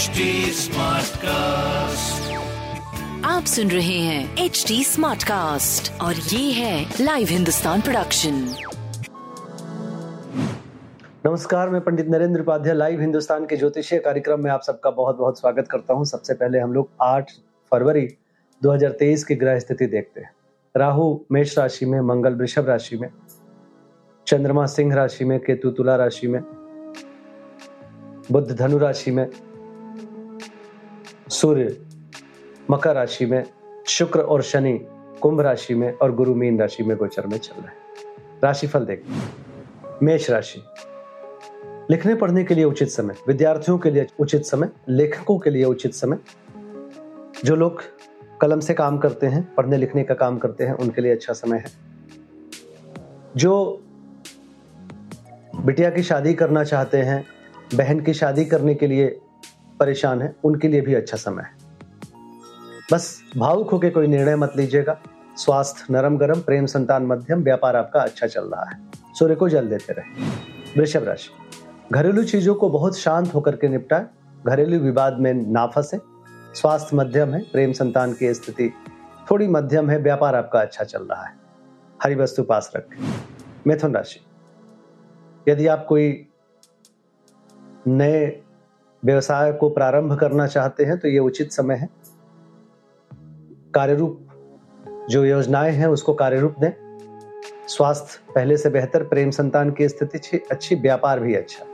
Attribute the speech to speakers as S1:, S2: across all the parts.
S1: HD Smartcast.
S2: आप सुन रहे हैं एच डी स्मार्ट कास्ट और ये है लाइव हिंदुस्तान प्रोडक्शन
S3: नमस्कार मैं पंडित नरेंद्र उपाध्याय लाइव हिंदुस्तान के ज्योतिषीय कार्यक्रम में आप सबका बहुत बहुत स्वागत करता हूँ। सबसे पहले हम लोग 8 फरवरी 2023 की ग्रह स्थिति देखते हैं। राहु मेष राशि में मंगल वृषभ राशि में चंद्रमा सिंह राशि में केतु तुला राशि में बुद्ध धनु राशि में सूर्य मकर राशि में, शुक्र और शनि कुंभ राशि में और गुरु मीन राशि में गोचर में चल रहे हैं। राशिफल देखते हैं मेष राशि। लिखने पढ़ने के लिए उचित समय, विद्यार्थियों के लिए उचित समय, लेखकों के लिए उचित समय। जो लोग कलम से काम करते हैं, पढ़ने लिखने का काम करते हैं, उनके लिए अच्छा समय है। जो बिटिया की शादी करना चाहते हैं, बहन की शादी करने के लिए परेशान है, उनके लिए भी अच्छा समय है। बस भावुक होकर कोई निर्णय मत लीजिएगा। स्वास्थ्य नरम गरम, प्रेम संतान मध्यम, व्यापार आपका अच्छा चल रहा है। सूर्य को जल देते रहे। वृषभ राशि। घरेलू चीज़ों को बहुत शांत होकर के निपटाए। घरेलू विवाद में ना फंसे। स्वास्थ्य मध्यम है, प्रेम संतान की स्थिति थोड़ी मध्यम है, व्यापार आपका अच्छा चल रहा है। हरी वस्तु पास रखें। मिथुन राशि। यदि आप कोई नए व्यवसाय को प्रारंभ करना चाहते हैं तो ये उचित समय है। कार्यरूप, जो योजनाएँ हैं, उसको कार्यरूप दें। स्वास्थ्य पहले से बेहतर, प्रेम संतान की स्थिति अच्छी व्यापार भी अच्छा।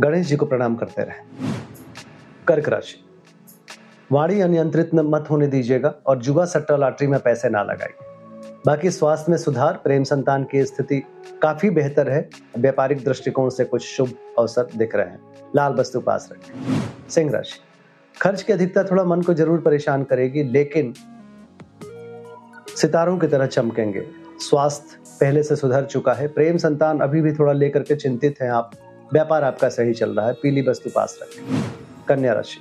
S3: गणेश जी को प्रणाम करते रहे। कर्क राशि, वाणी अनियंत्रित मत होने दीजिएगा, और जुगा सट्टा लॉटरी में पैसे ना लगाइए। बाकी स्वास्थ्य में सुधार, प्रेम संतान की स्थिति काफ़ी बेहतर है। व्यापारिक दृष्टिकोण से कुछ शुभ अवसर दिख रहे हैं। लाल वस्तु पास रखें। सिंह राशि। खर्च की अधिकता थोड़ा मन को ज़रूर परेशान करेगी, लेकिन सितारों की तरह चमकेंगे। स्वास्थ्य पहले से सुधर चुका है। प्रेम संतान अभी भी थोड़ा लेकर के चिंतित हैं आप। व्यापार आपका सही चल रहा है। पीली वस्तु पास रखें। कन्या राशि।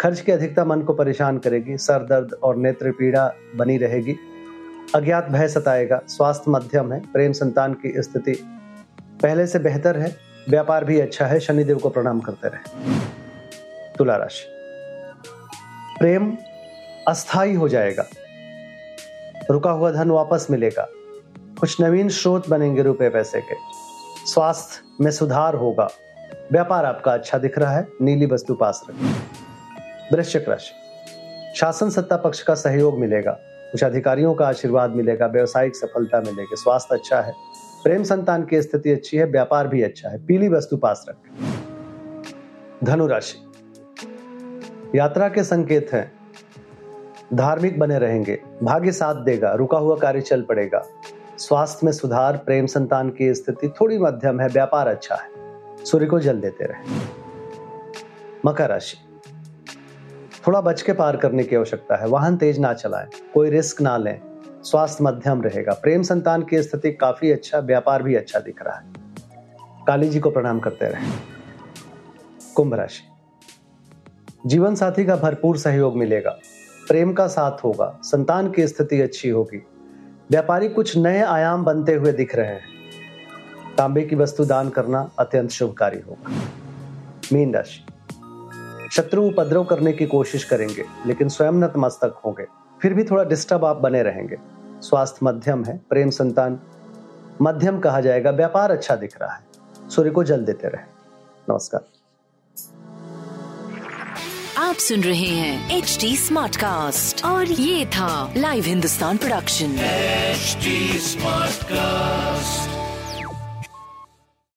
S3: खर्च की अधिकता मन को परेशान करेगी। सर दर्द और नेत्र पीड़ा बनी रहेगी। अज्ञात भय सताएगा। स्वास्थ्य मध्यम है। प्रेम संतान की स्थिति पहले से बेहतर है। व्यापार भी अच्छा है। शनिदेव को प्रणाम करते रहे। तुला राशि। प्रेम अस्थाई हो जाएगा। रुका हुआ धन वापस मिलेगा। कुछ नवीन स्रोत बनेंगे रुपए पैसे के। स्वास्थ्य में सुधार होगा। व्यापार आपका अच्छा दिख रहा है। नीली वस्तु पास रखें। वृश्चिक राशि। शासन सत्ता पक्ष का सहयोग मिलेगा। कुछ अधिकारियों का आशीर्वाद मिलेगा, व्यवसायिक सफलता मिलेगी, स्वास्थ्य अच्छा है, प्रेम संतान की स्थिति अच्छी है, व्यापार भी अच्छा है, पीली वस्तु पास रखें। धनु राशि यात्रा के संकेत हैं। धार्मिक बने रहेंगे, भाग्य साथ देगा, रुका हुआ कार्य चल पड़ेगा। स्वास्थ्य में सुधार, प्रेम संतान की स्थिति थोड़ी मध्यम है, व्यापार अच्छा है। सूर्य को जल देते रहे। मकर राशि। थोड़ा बच के पार करने की आवश्यकता है। वाहन तेज ना चलाएँ, कोई रिस्क ना लें। स्वास्थ्य मध्यम रहेगा। प्रेम संतान की स्थिति काफ़ी अच्छा व्यापार भी अच्छा दिख रहा है। काली जी को प्रणाम करते रहे। कुंभ राशि। जीवन साथी का भरपूर सहयोग मिलेगा। प्रेम का साथ होगा। संतान की स्थिति अच्छी होगी। व्यापारी कुछ नए आयाम बनते हुए दिख रहे हैं। तांबे की वस्तु दान करना अत्यंत शुभकारी होगा। मीन राशि। शत्रु उपद्रव करने की कोशिश करेंगे लेकिन स्वयं नतमस्तक होंगे। फिर भी थोड़ा डिस्टर्ब आप बने रहेंगे। स्वास्थ्य मध्यम है प्रेम संतान। मध्यम कहा जाएगा व्यापार अच्छा दिख रहा है। सूर्य को जल देते रहे। नमस्कार।
S2: आप सुन रहे हैं एच डी स्मार्ट कास्ट और ये था live Hindustan production
S1: HD Smartcast.